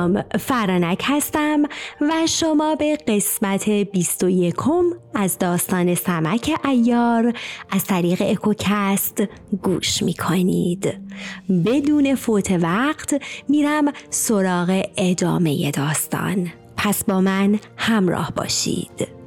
سلام فرانک هستم و شما به قسمت 21 از داستان سمک ایار از طریق اکوکست گوش می کنید بدون فوت وقت میرم سراغ ادامه داستان. پس با من همراه باشید.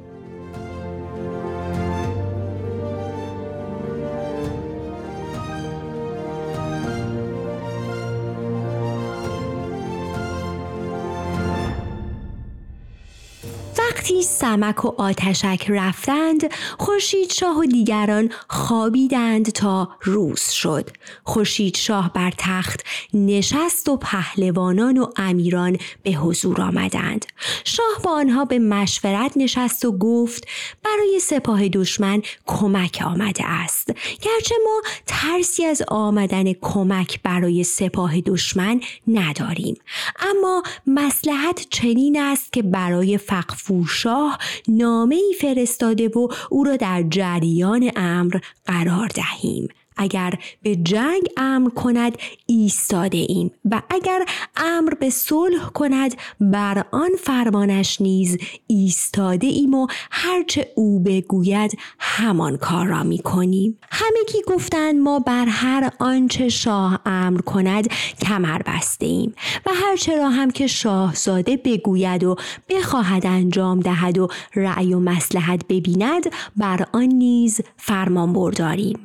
سمک و آتشک رفتند خورشید شاه و دیگران خوابیدند تا روز شد. خورشید شاه بر تخت نشست و پهلوانان و امیران به حضور آمدند. شاه با آنها به مشورت نشست و گفت برای سپاه دشمن کمک آمده است. گرچه ما ترسی از آمدن کمک برای سپاه دشمن نداریم. اما مسلحت چنین است که برای فقفور شاه نامه ای فرستاده و او را در جریان امر قرار دهیم. اگر به جنگ امر کند ایستاده ایم. و اگر امر به صلح کند بر آن فرمانش نیز ایستاده ایم و هرچه او بگوید همان کار را می کنیم همه کی گفتند ما بر هر آنچه شاه امر کند کمر بسته ایم. و هرچه را هم که شاهزاده بگوید و بخواهد انجام دهد و رأی و مسلحت ببیند بر آن نیز فرمان برداریم.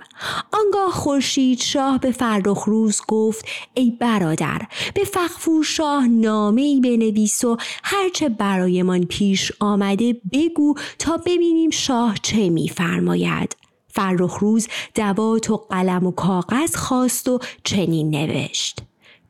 آنگاه خورشید شاه به فرخ روز گفت ای برادر به فخفور شاه نامه ای بنویس و هرچه برایمان پیش آمده بگو تا ببینیم شاه چه میفرماید. فرخ روز دوات و قلم و کاغذ خواست و چنین نوشت.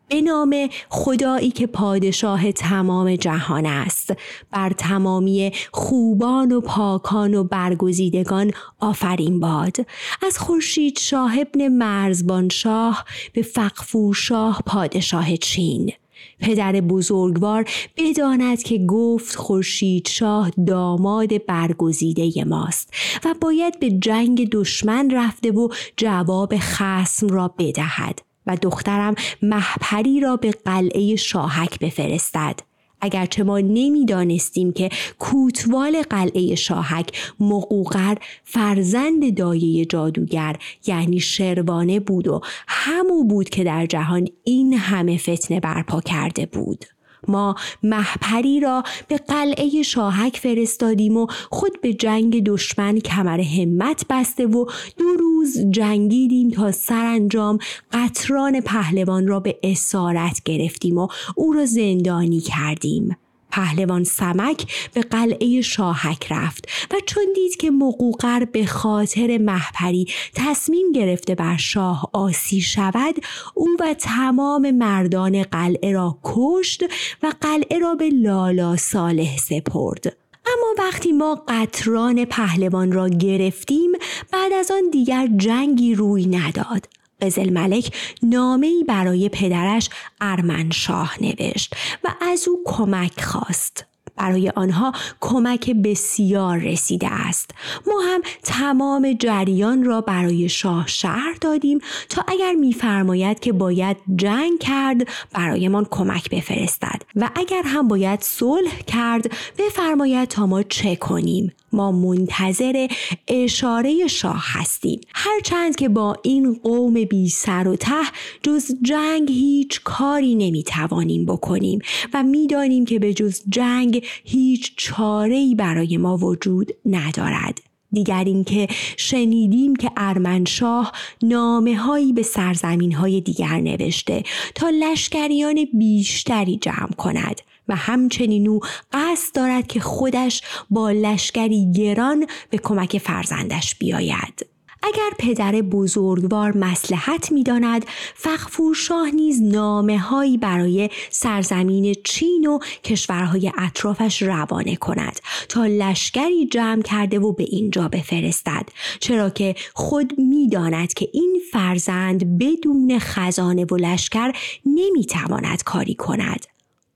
به نام خدایی که پادشاه تمام جهان است. بر تمامی خوبان و پاکان و برگزیدگان آفرین باد. از خورشید شاه ابن مرزبان شاه به فقفور شاه پادشاه چین. پدر بزرگوار بداند که گفت خورشید شاه داماد برگزیده ماست و باید به جنگ دشمن رفته و جواب خسم را بدهد. و دخترم محپری را به قلعه شاهک بفرستد. اگرچه ما نمی‌دانستیم که کوتوال قلعه شاهک مقوقر فرزند دایه جادوگر یعنی شروانه بود و همو بود که در جهان این همه فتنه برپا کرده بود. ما محپری را به قلعه شاهک فرستادیم و خود به جنگ دشمن کمر همت بسته و دو روز جنگیدیم تا سرانجام قطران پهلوان را به اسارت گرفتیم و او را زندانی کردیم. پهلوان سمک به قلعه شاهک رفت و چون دید که مقوقر به خاطر محپری تصمیم گرفته بر شاه آسی شود او و تمام مردان قلعه را کشت و قلعه را به لالا صالح سپرد. اما وقتی ما قطران پهلوان را گرفتیم بعد از آن دیگر جنگی روی نداد. قزل ملک نامه برای پدرش ارمنشاه نوشت و از او کمک خواست. برای آنها کمک بسیار رسیده است ما هم تمام جریان را برای شاه شهر دادیم تا اگر میفرماید که باید جنگ کرد برایمان کمک بفرستد و اگر هم باید صلح کرد بفرماید تا ما چه کنیم ما منتظر اشاره شاه هستیم. هرچند که با این قوم بی سر و ته جز جنگ هیچ کاری نمی توانیم بکنیم و می‌دانیم که به جز جنگ هیچ چاره‌ای برای ما وجود ندارد. دیگر اینکه شنیدیم که ارمنشاه نامه هایی به سرزمین های دیگر نوشته تا لشکریان بیشتری جمع کند. و همچنین او قصد دارد که خودش با لشکری گران به کمک فرزندش بیاید. اگر پدر بزرگوار مسلحت می‌داند فخفور شاه نیز نامه هایی برای سرزمین چین و کشورهای اطرافش روانه کند تا لشکری جمع کرده و به اینجا بفرستد چرا که خود می‌داند که این فرزند بدون خزانه و لشکر نمی‌تواند کاری کند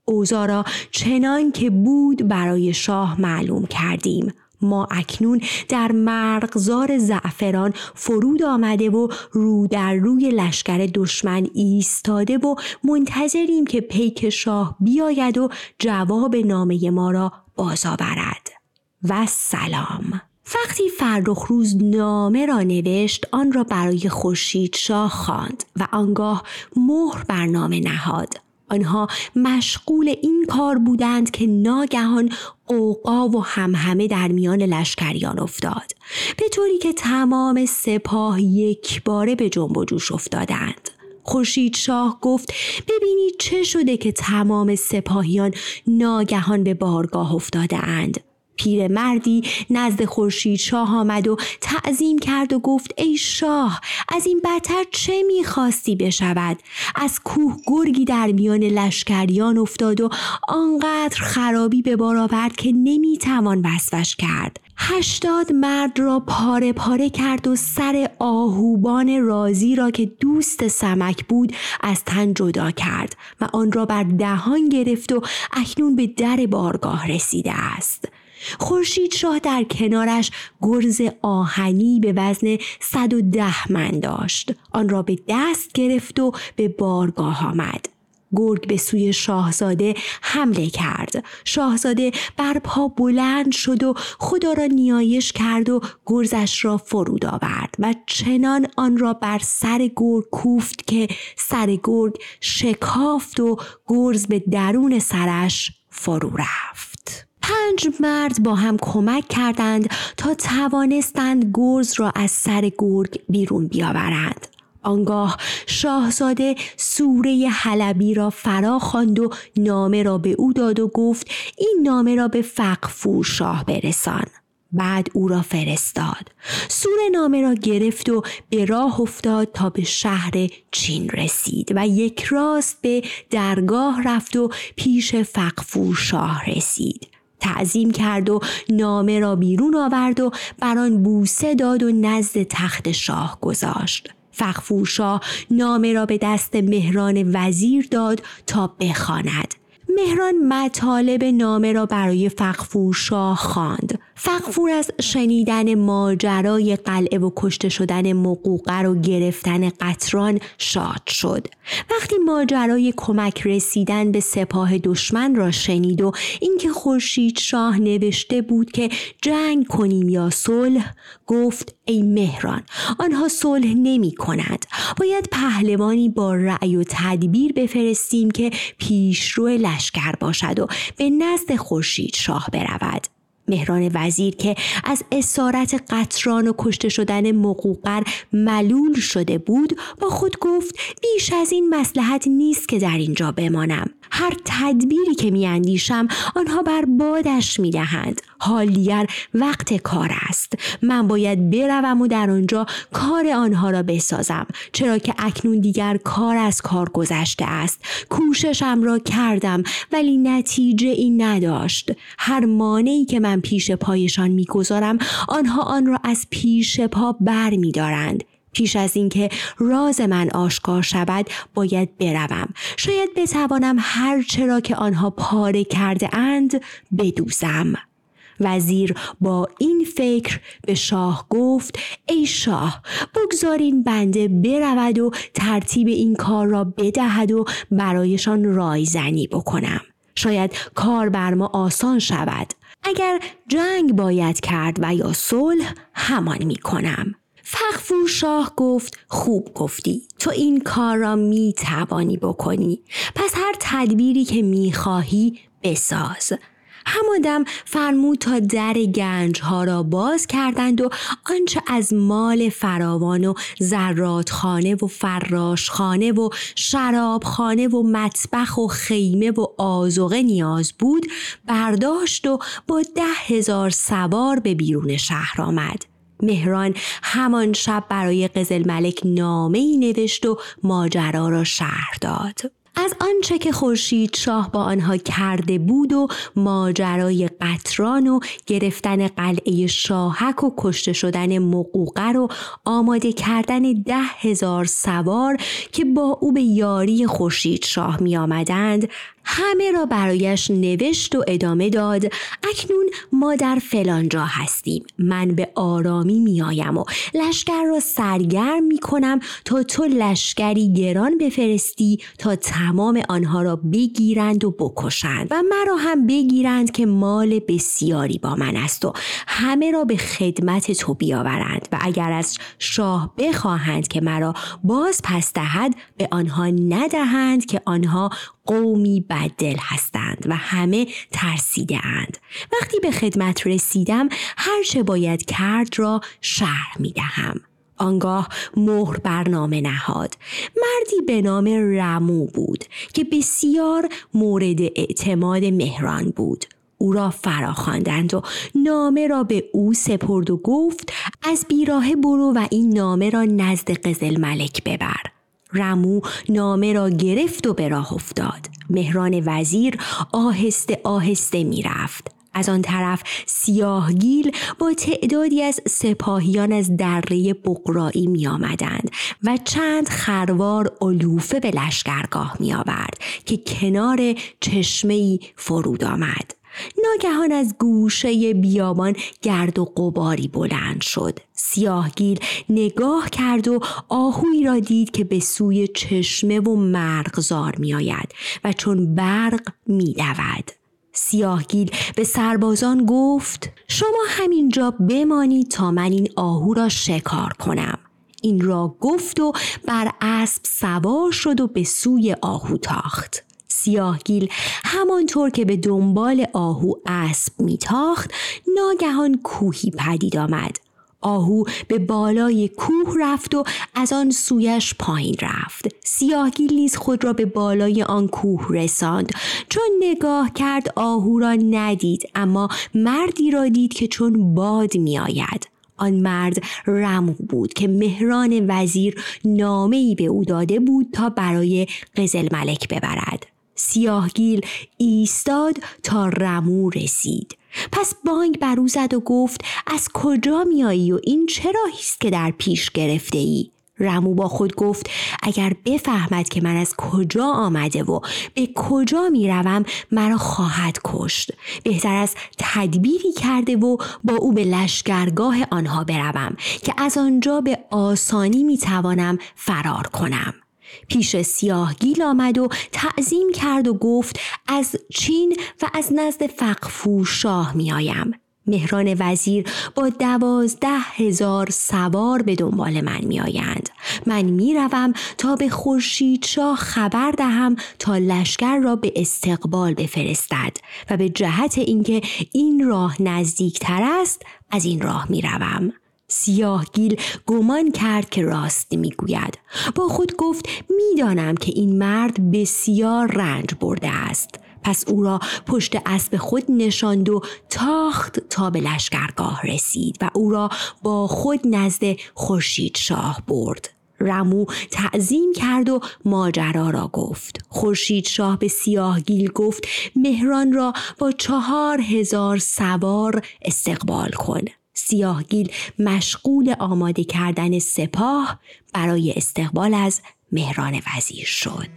اوزارا چنان که بود برای شاه معلوم کردیم. ما اکنون در مرغزار زعفران فرود آمده و رو در روی لشکر دشمن ایستاده و منتظریم که پیک شاه بیاید و جواب نامه ما را بازآورد و سلام. وقتی فرخ روز نامه را نوشت آن را برای خورشید شاه خواند و آنگاه مهر بر نامه نهاد. آنها مشغول این کار بودند که ناگهان قوقا و همهمه در میان لشکریان افتاد. به طوری که تمام سپاه یک باره به جنب و جوش افتادند. خورشید شاه گفت ببینید چه شده که تمام سپاهیان ناگهان به بارگاه افتاده پیرمردی نزد خورشید شاه آمد و تعظیم کرد و گفت ای شاه از این بدتر چه می‌خواستی بشود؟ از کوه گرگی در میان لشکریان افتاد و آنقدر خرابی به بار آورد که نمی‌توان وصفش کرد. هشتاد مرد را پاره پاره کرد و سر آهوبان رازی را که دوست سمک بود از تن جدا کرد و آن را بر دهان گرفت و اکنون به در بارگاه رسیده است. خورشید شاه در کنارش گرز آهنی به وزن 110 من داشت. آن را به دست گرفت و به بارگاه آمد. گرگ به سوی شاهزاده حمله کرد. شاهزاده بر پا بلند شد و خدا را نیایش کرد و گرزش را فرود آورد و چنان آن را بر سر گرگ کوفت که سر گرگ شکافت و گرز به درون سرش فرو رفت پنج مرد با هم کمک کردند تا توانستند گرز را از سر گرگ بیرون بیاورند. آنگاه شاهزاده سوره حلبی را فرا خواند و نامه را به او داد و گفت این نامه را به فقفور شاه برسان. بعد او را فرستاد. سوره نامه را گرفت و به راه افتاد تا به شهر چین رسید و یک راست به درگاه رفت و پیش فقفور شاه رسید. تعظیم کرد و نامه را بیرون آورد و بر آن بوسه داد و نزد تخت شاه گذاشت فخفورشاه نامه را به دست مهران وزیر داد تا بخواند مهران مطالب نامه را برای فقفور شاه خواند. فقفور از شنیدن ماجرای قلعه و کشته شدن مقوقر و گرفتن قطران شاد شد. وقتی ماجرای کمک رسیدن به سپاه دشمن را شنید و اینکه خورشید شاه نوشته بود که جنگ کنیم یا صلح گفت ای مهران آنها صلح نمی کند باید پهلوانی با رأی و تدبیر بفرستیم که پیشرو لشکر باشد و به نزد خورشید شاه برود مهران وزیر که از اسارت قطران و کشته شدن مقوقر ملول شده بود با خود گفت بیش از این مسلحت نیست که در اینجا بمانم. هر تدبیری که میاندیشم آنها بر بادش می‌دهند. حال دیگر وقت کار است. من باید بروم و در آنجا کار آنها را بسازم. چرا که اکنون دیگر کار از کار گذشته است. کوششم را کردم ولی نتیجه این نداشت. هر مانعی که من پیش پایشان می‌گذارم آنها آن را از پیش پا بر میدارند پیش از اینکه راز من آشکار شود باید بروم. شاید بتوانم هر چرا که آنها پاره کرده اند بدوزم. وزیر با این فکر به شاه گفت ای شاه بگذارین بنده برود و ترتیب این کار را بدهد و برایشان رایزنی بکنم. شاید کار بر ما آسان شود. اگر جنگ باید کرد و یا صلح همان می کنم. فخفور شاه گفت خوب گفتی. تو این کار را می توانی بکنی. پس هر تدبیری که می خواهی بساز همادم فرمود تا در گنج ها را باز کردند و آنچه از مال فراوان و زراتخانه و فراشخانه و شرابخانه و مطبخ و خیمه و آزوغه نیاز بود برداشت و با ده هزار سوار به بیرون شهر آمد. مهران همان شب برای قزل ملک نامه ای نوشت و ماجرا را شهر داد. از آنچه که خورشید شاه با آنها کرده بود و ماجرای قطران و گرفتن قلعه شاهک و کشته شدن مقوقر و آماده کردن ده هزار سوار که با او به یاری خورشید شاه می آمدند همه را برایش نوشت و ادامه داد. اکنون ما در فلانجا هستیم. من به آرامی میآیم و لشکر را سرگرم می کنم تا تو لشکری گران بفرستی تا تمام آنها را بگیرند و بکشند. و مرا هم بگیرند که مال بسیاری با من است و همه را به خدمت تو بیاورند. و اگر از شاه بخواهند که مرا باز پس دهد به آنها ندهند که آنها قومی بددل هستند و همه ترسیده اند. وقتی به خدمت رسیدم هرچه باید کرد را شرح می دهم. آنگاه مهر برنامه نهاد مردی به نام رمو بود که بسیار مورد اعتماد مهران بود او را فراخواندند و نامه را به او سپرد و گفت از بیراه برو و این نامه را نزد قزل ملک ببر رمو نامه را گرفت و به راه افتاد مهران وزیر آهسته آهسته می رفت. از آن طرف سیاهگیل با تعدادی از سپاهیان از دره بقرایی می آمدند و چند خروار علوفه به لشکرگاه می آورد که کنار چشمه فرود آمد. ناگهان از گوشه بیابان گرد و قباری بلند شد. سیاهگیل نگاه کرد و آهوی را دید که به سوی چشمه و مرغزار می آید و چون برق می دود. سیاهگیل به سربازان گفت شما همینجا بمانید تا من این آهو را شکار کنم. این را گفت و بر اسب سوار شد و به سوی آهو تاخت. سیاهگیل همانطور که به دنبال آهو اسب میتاخت ناگهان کوهی پدید آمد. آهو به بالای کوه رفت و از آن سویش پایین رفت. سیاهگیل نیز خود را به بالای آن کوه رساند. چون نگاه کرد آهو را ندید اما مردی را دید که چون باد میآید. آن مرد رمو بود که مهران وزیر نامه ای به او داده بود تا برای قزل ملک ببرد. سیاهگیل ایستاد تا رمو رسید. پس بانگ بر زد و گفت از کجا میایی و این چرا است که در پیش گرفته ای؟ رمو با خود گفت اگر بفهمد که من از کجا آمده و به کجا می‌روم مرا خواهد کشت. بهتر از تدبیری کرده و با او به لشکرگاه آنها بروم که از آنجا به آسانی می‌توانم فرار کنم. پیش سیاهگیل آمد و تعظیم کرد و گفت از چین و از نزد فقفو شاه میآیم. مهران وزیر با دوازده هزار سوار به دنبال من میآیند. من می‌روم تا به خورشید شاه خبر دهم تا لشکر را به استقبال بفرستد و به جهت اینکه این راه نزدیکتر است از این راه می‌روم. سیاهگیل گمان کرد که راست می‌گوید. با خود گفت می‌دانم که این مرد بسیار رنج برده است. پس او را پشت اسب خود نشاند و تاخت تا به لشکرگاه رسید و او را با خود نزد خورشید شاه برد. رمو تعظیم کرد و ماجرا را گفت. خورشید شاه به سیاهگیل گفت مهران را با چهار هزار سوار استقبال کن. سیاهگیل مشغول آماده کردن سپاه برای استقبال از مهران وزیر شد.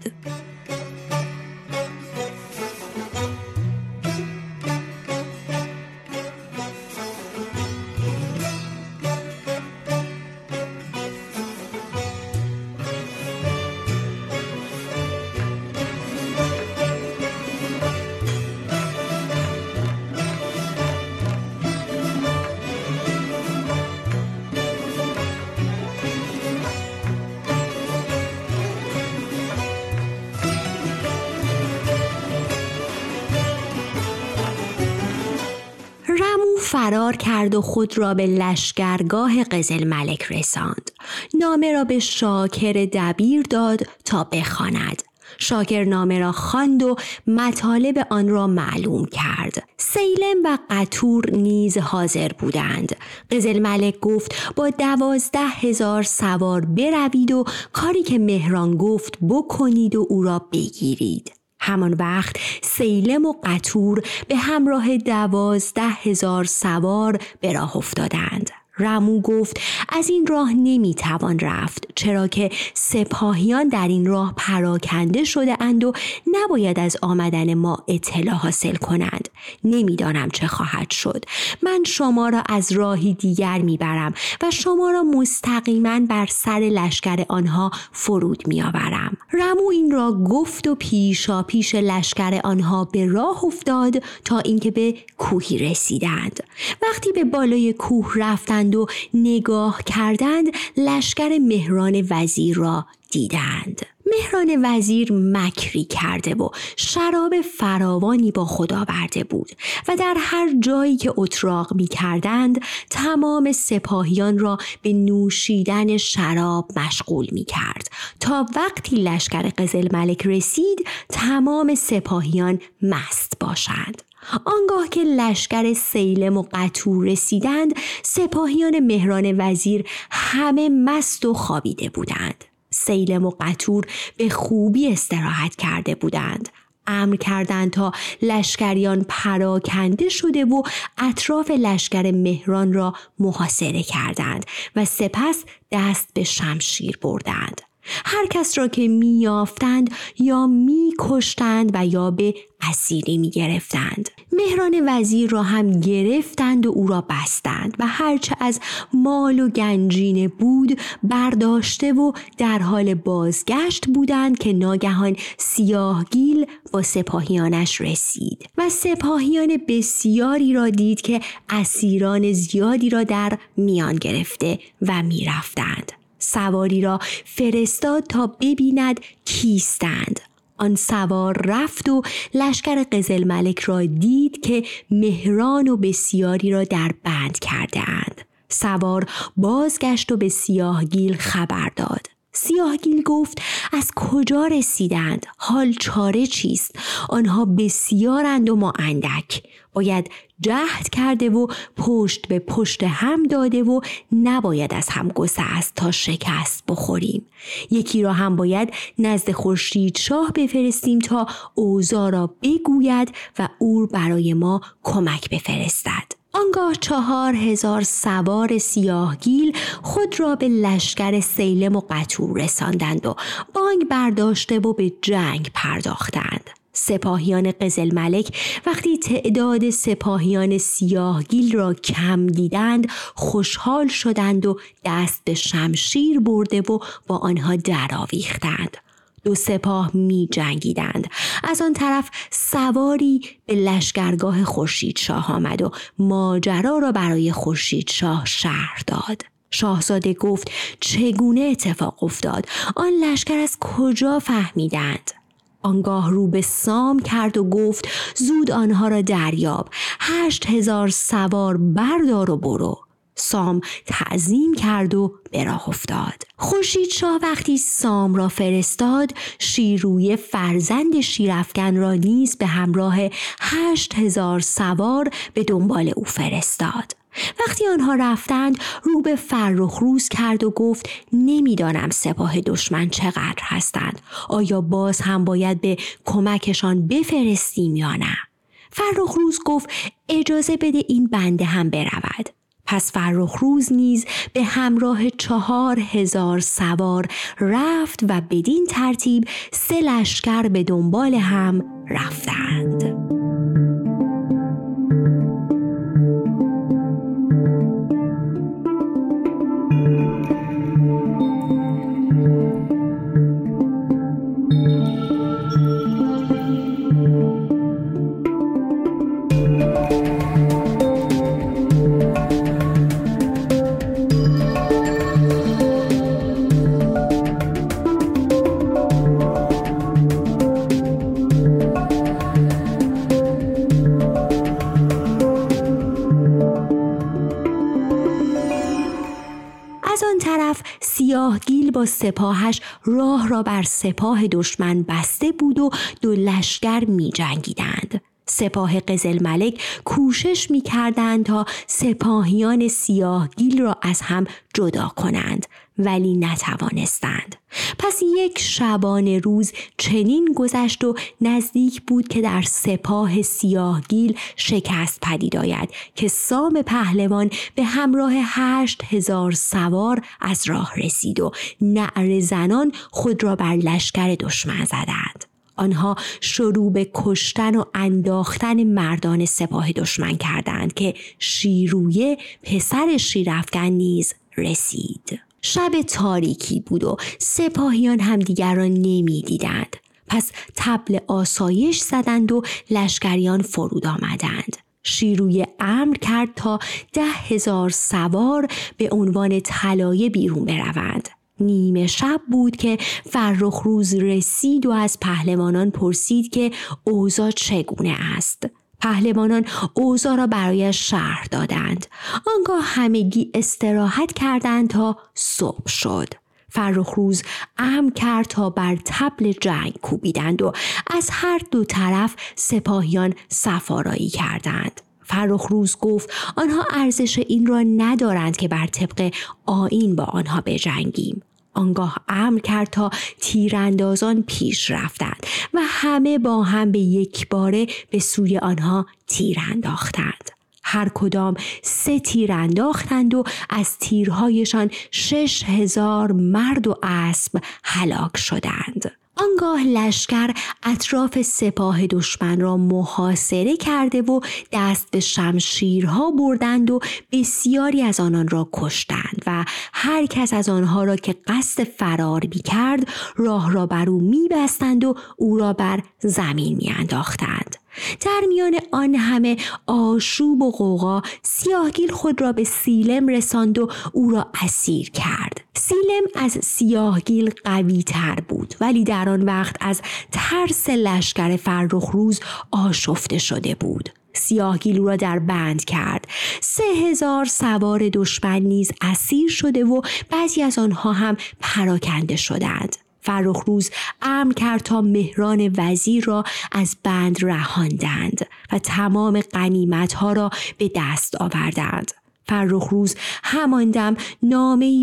فرار کرد و خود را به لشکرگاه قزل ملک رساند. نامه را به شاکر دبیر داد تا بخواند. شاکر نامه را خواند و مطالب آن را معلوم کرد سیلم و قطور نیز حاضر بودند قزل ملک گفت با دوازده هزار سوار بروید و کاری که مهران گفت بکنید و او را بگیرید همان وقت سیلم و قطور به همراه دوازده هزار سوار به راه افتادند. رمو گفت از این راه نمی‌توان رفت چرا که سپاهیان در این راه پراکنده شده اند و نباید از آمدن ما اطلاع حاصل کنند. نمی‌دانم چه خواهد شد. من شما را از راهی دیگر می‌برم و شما را مستقیما بر سر لشکر آنها فرود میآورم. رمو این را گفت و پیشا پیش لشکر آنها به راه افتاد تا اینکه به کوهی رسیدند. وقتی به بالای کوه رفتند و نگاه کردند لشکر مهران وزیر را دیدند. مهران وزیر مکری کرده و شراب فراوانی با خدا برده بود و در هر جایی که اتراق می کردند تمام سپاهیان را به نوشیدن شراب مشغول می کرد تا وقتی لشکر قزل ملک رسید تمام سپاهیان مست باشند. آنگاه که لشکر سیلم و قطور رسیدند سپاهیان مهران وزیر همه مست و خوابیده بودند. سیلم و قطور به خوبی استراحت کرده بودند. امر کردند تا لشکریان پراکنده شده و اطراف لشکر مهران را محاصره کردند و سپس دست به شمشیر بردند. هر کس را که میافتند یا میکشتند و یا به اسیری می گرفتند. مهران وزیر را هم گرفتند و او را بستند و هرچه از مال و گنجینه بود برداشته و در حال بازگشت بودند که ناگهان سیاهگیل با سپاهیانش رسید و سپاهیان بسیاری را دید که اسیران زیادی را در میان گرفته و می‌رفتند. سواری را فرستاد تا ببیند کیستند آن سوار رفت و لشکر قزل ملک را دید که مهران و بسیاری را در بند کرده اند. سوار بازگشت و به سیاهگیل خبر داد. سیاهگیل گفت از کجا رسیدند؟ حال چاره چیست؟ آنها بسیارند و ما اندک. باید جهد کرده و پشت به پشت هم داده و نباید از هم است تا شکست بخوریم. یکی را هم باید نزد خورشید شاه بفرستیم تا اوزا را بگوید و او برای ما کمک بفرستد. آنگاه چهار هزار سوار سیاهگیل خود را به لشکر سیلم و قطور رساندند و بانگ برداشته و به جنگ پرداختند. سپاهیان قزل ملک وقتی تعداد سپاهیان سیاهگیل را کم دیدند خوشحال شدند و دست به شمشیر برده و با آنها درآویختند. دو سپاه می جنگیدند. از آن طرف سواری به لشکرگاه خورشید شاه آمد و ماجرا را برای خورشید شاه شهر داد. شاهزاده گفت چگونه اتفاق افتاد آن لشکر از کجا فهمیدند آنگاه رو به سام کرد و گفت زود آنها را دریاب هشت هزار سوار بردار و برو سام تعظیم کرد و به راه افتاد. خورشید شاه وقتی سام را فرستاد شیروی فرزند شیرفکن را نیز به همراه هشت هزار سوار به دنبال او فرستاد. وقتی آنها رفتند رو به فرخ روز کرد و گفت نمی‌دانم سپاه دشمن چقدر هستند. آیا باز هم باید به کمکشان بفرستیم یا نه؟ فرخ روز گفت اجازه بده این بنده هم برود. پس فرخ روز نیز به همراه چهار هزار سوار رفت و بدین ترتیب سه لشکر به دنبال هم رفتند. سپاهش راه را بر سپاه دشمن بسته بود و دو لشکر می جنگیدند. سپاه قزل ملک کوشش می کردند تا سپاهیان سیاهگیل را از هم جدا کنند ولی نتوانستند. پس یک شبانه روز چنین گذشت و نزدیک بود که در سپاه سیاهگیل شکست پدید آید که سام پهلوان به همراه هشت هزار سوار از راه رسید و نعر زنان خود را بر لشکر دشمن زدند. آنها شروع به کشتن و انداختن مردان سپاه دشمن کردند که شیرویه پسر شیرافگن نیز رسید. شب تاریکی بود و سپاهیان همدیگر را نمی‌دیدند. پس تبل آسایش زدند و لشکریان فرود آمدند. شیروی امر کرد تا ده هزار سوار به عنوان طلایه بیرون بروند. نیمه شب بود که فرخ روز رسید و از پهلوانان پرسید که اوضاع چگونه است. پهلوانان اوضاع را برایش شرح دادند. آنگاه همگی استراحت کردند تا صبح شد. فرخ روز امر کرد تا بر تبل جنگ کوبیدند و از هر دو طرف سپاهیان سفارایی کردند. فرخ روز گفت آنها ارزش این را ندارند که بر طبق آین با آنها بجنگیم. آنگاه امر کرد تا تیراندازان پیش رفتند و همه با هم به یک باره به سوی آنها تیر انداختند. هر کدام سه تیر انداختند و از تیرهایشان شش هزار مرد و اسب هلاک شدند. آنگاه لشکر اطراف سپاه دشمن را محاصره کرده و دست به شمشیرها بردند و بسیاری از آنان را کشتند و هر کس از آنها را که قصد فرار می کرد راه را بر او می بستند و او را بر زمین می انداختند. در میان آن همه آشوب و قوقا سیاهگیل خود را به سیلم رساند و او را اسیر کرد. سیلم از سیاهگیل قوی تر بود ولی در آن وقت از ترس لشکر فرخ روز آشفته شده بود. سیاهگیل او را در بند کرد. سه هزار سوار دشمن نیز اسیر شده و بعضی از آنها هم پراکنده شدند. فرخ روز امر کرد تا مهران وزیر را از بند رهاندند و تمام قنیمت ها را به دست آوردند. فرخ روز همان دم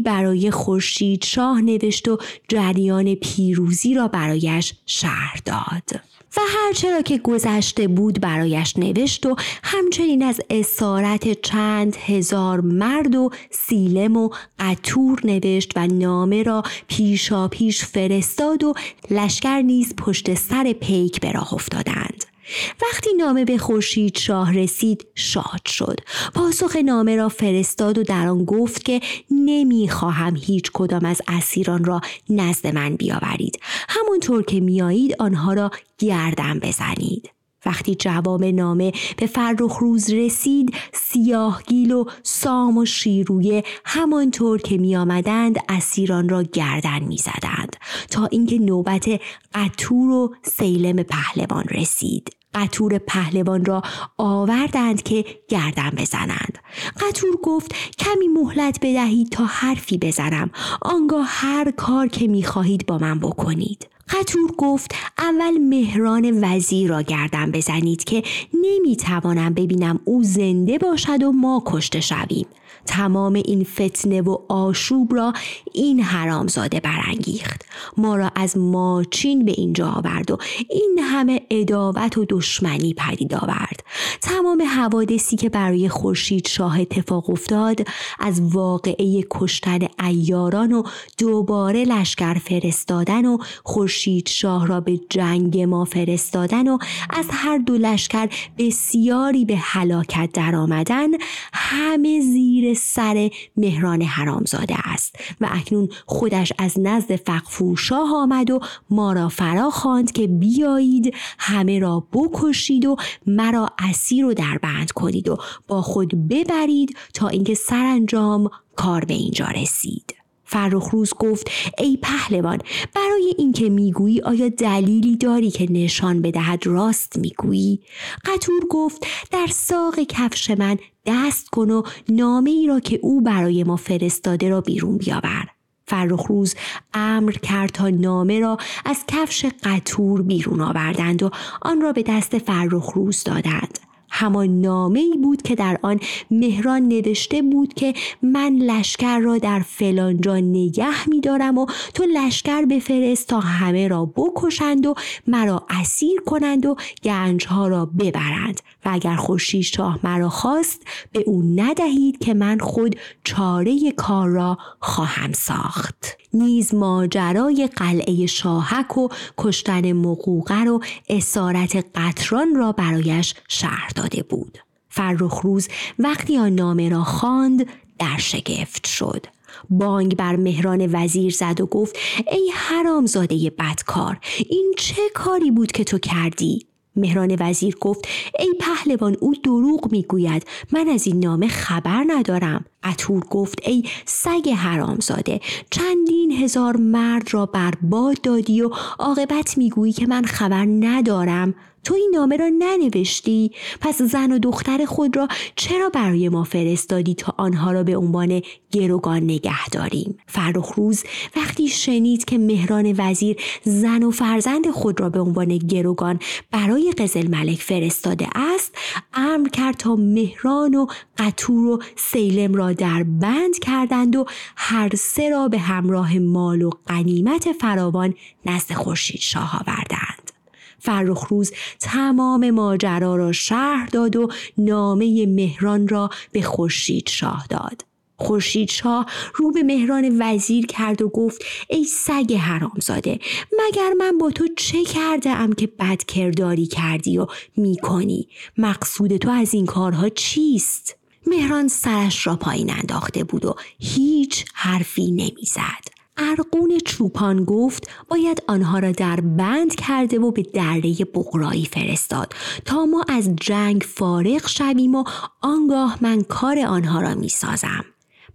برای خورشید شاه نوشت و جریان پیروزی را برایش شهر داد. و هرچرا که گذشته بود برایش نوشت و همچنین از اسارت چند هزار مرد و سیلم و قطور نوشت و نامه را پیشا پیش فرستاد و لشکر نیز پشت سر پیک به راه افتادند. وقتی نامه به خورشید شاه رسید شاد شد. پاسخ نامه را فرستاد و در آن گفت که نمی‌خواهم هیچ کدام از اسیران را نزد من بیاورید. همونطور که میایید آنها را گردن بزنید. وقتی جواب نامه به فرخ روز رسید سیاهگیل و سام و شیرویه همانطور که می آمدند اسیران را گردن می زدند تا اینکه نوبت قطور و سیلم پهلوان رسید. قطور پهلوان را آوردند که گردن بزنند. قطور گفت کمی مهلت بدهید تا حرفی بزنم. آنگاه هر کار که می‌خواهید با من بکنید. قطور گفت اول مهران وزیر را گردن بزنید که نمی‌توانم ببینم او زنده باشد و ما کشته شویم. تمام این فتنه و آشوب را این حرامزاده برانگیخت. ما را از ماچین به اینجا آورد و این همه اداوت و دشمنی پدید آورد. تمام حوادثی که برای خورشید شاه اتفاق افتاد از واقعه کشتن ایاران و دوباره لشکر فرستادن و خورشید شاه را به جنگ ما فرستادن و از هر دو لشکر بسیاری به هلاکت درآمدن همه زیر سر مهران حرامزاده است و اکنون خودش از نزد فقفور شاه آمد و ما را فرا خواند که بیایید همه را بکشید و مرا اسیر و در بند کنید و با خود ببرید تا اینکه سرانجام کار به اینجا رسید. فرخ روز گفت ای پهلوان برای اینکه می‌گویی آیا دلیلی داری که نشان بدهد راست می‌گویی قطور گفت در ساق کفش من دست کن و نامه ای را که او برای ما فرستاده را بیرون بیاور فرخ روز امر کرد تا نامه را از کفش قطور بیرون آوردند و آن را به دست فرخ روز دادند. همان نامه ای بود که در آن مهران نوشته بود که من لشکر را در فلانجا نگه می دارم و تو لشکر بفرست تا همه را بکشند و مرا اسیر کنند و گنجها را ببرند. و اگر خورشید شاه مرا خواست به او ندهید که من خود چاره کار را خواهم ساخت. نیز ماجرای قلعه شاهک و کشتن مقوقر و اسارت قطران را برایش شهر داده بود. فرخ روز وقتی آن نامه را خواند در شگفت شد. بانگ بر مهران وزیر زد و گفت ای حرامزاده بدکار این چه کاری بود که تو کردی؟ مهران وزیر گفت ای پهلوان او دروغ می‌گوید. من از این نامه خبر ندارم. اتور گفت ای سگ حرامزاده چندین هزار مرد را برباد دادی و عاقبت می‌گویی که من خبر ندارم. تو این نامه را ننوشتی؟ پس زن و دختر خود را چرا برای ما فرستادی تا آنها را به عنوان گروگان نگه داریم؟ فرخ روز وقتی شنید که مهران وزیر زن و فرزند خود را به عنوان گروگان برای قزل ملک فرستاده است امر کرد تا مهران و قطور و سیلم را در بند کردند و هر سه را به همراه مال و قنیمت فراوان نزد خورشید شاه آوردند. فرخ روز تمام ماجرا را شهر داد و نامه مهران را به خورشید شاه داد. خورشید شاه رو به مهران وزیر کرد و گفت ای سگ حرامزاده مگر من با تو چه کرده ام که بد کرداری کردی و می‌کنی؟ مقصود تو از این کارها چیست؟ مهران سرش را پایین انداخته بود و هیچ حرفی نمی‌زد ارقون چوپان گفت باید آنها را در بند کرده و به دره بقرایی فرستاد تا ما از جنگ فارغ شویم و آنگاه من کار آنها را می سازم.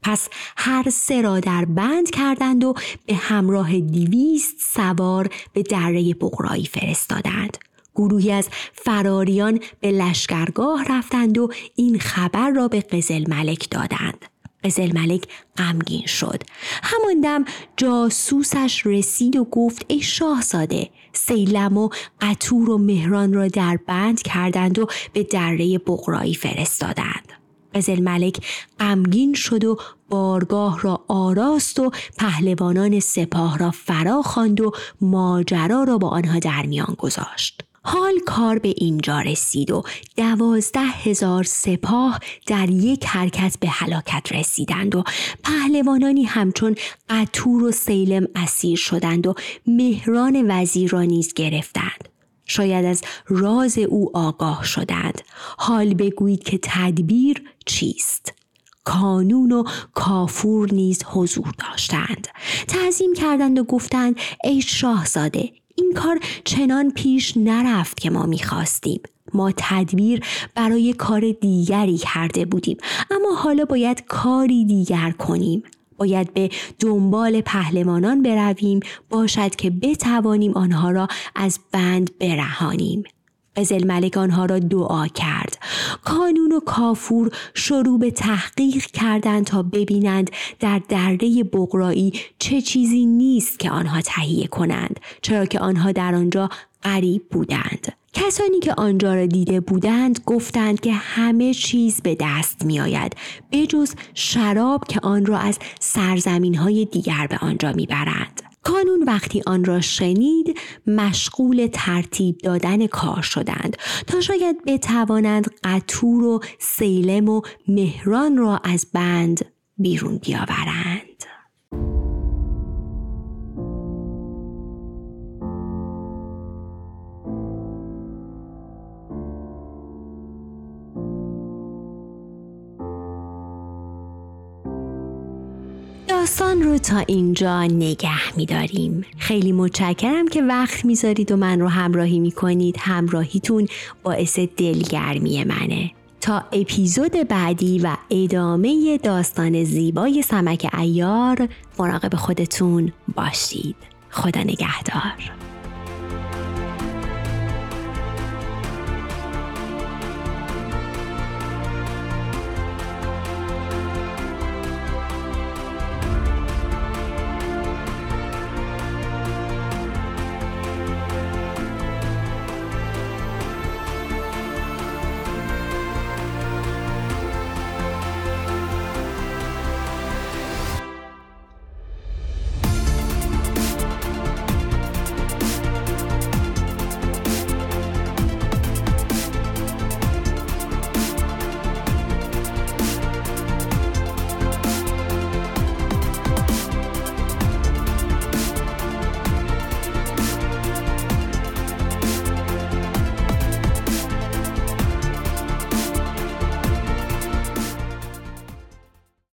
پس هر سه را در بند کردند و به همراه دیویست سوار به دره بقرایی فرستادند. گروهی از فراریان به لشکرگاه رفتند و این خبر را به قزل ملک دادند. قزل ملک غمگین شد. همان دم جاسوسش رسید و گفت ای شاهزاده سیلم و قطور و مهران را در بند کردند و به دره بغرایی فرستادند. قزل ملک غمگین شد و بارگاه را آراست و پهلوانان سپاه را فرا خواند و ماجرا را با آنها در میان گذاشت. حال کار به اینجا رسید و دوازده هزار سپاه در یک حرکت به هلاکت رسیدند و پهلوانانی همچون قطور و سیلم اسیر شدند و مهران وزیر را نیز گرفتند. شاید از راز او آگاه شدند. حال بگویید که تدبیر چیست؟ کانون و کافور نیز حضور داشتند تعظیم کردند و گفتند ای شاهزاده این کار چنان پیش نرفت که ما می‌خواستیم. ما تدبیر برای کار دیگری کرده بودیم. اما حالا باید کاری دیگر کنیم. باید به دنبال پهلوانان برویم. باشد که بتوانیم آنها را از بند برهانیم. قزل ملک آنها را دعا کرد. کانون و کافور شروع به تحقیق کردند تا ببینند در درده بغرایی چه چیزی نیست که آنها تهیه کنند چرا که آنها در آنجا غریب بودند. کسانی که آنجا را دیده بودند گفتند که همه چیز به دست می آید بجز شراب که آن را از سرزمین های دیگر به آنجا می برند. کانون وقتی آن را شنید مشغول ترتیب دادن کار شدند تا شاید بتوانند قطور و سیلم و مهران را از بند بیرون بیاورند. داستان رو تا اینجا نگه میداریم. خیلی متشکرم که وقت می‌ذارید و من رو همراهی می‌کنید. همراهیتون باعث دلگرمی منه. تا اپیزود بعدی و ادامه داستان زیبای سمک ایار مراقب خودتون باشید. خدا نگهدار.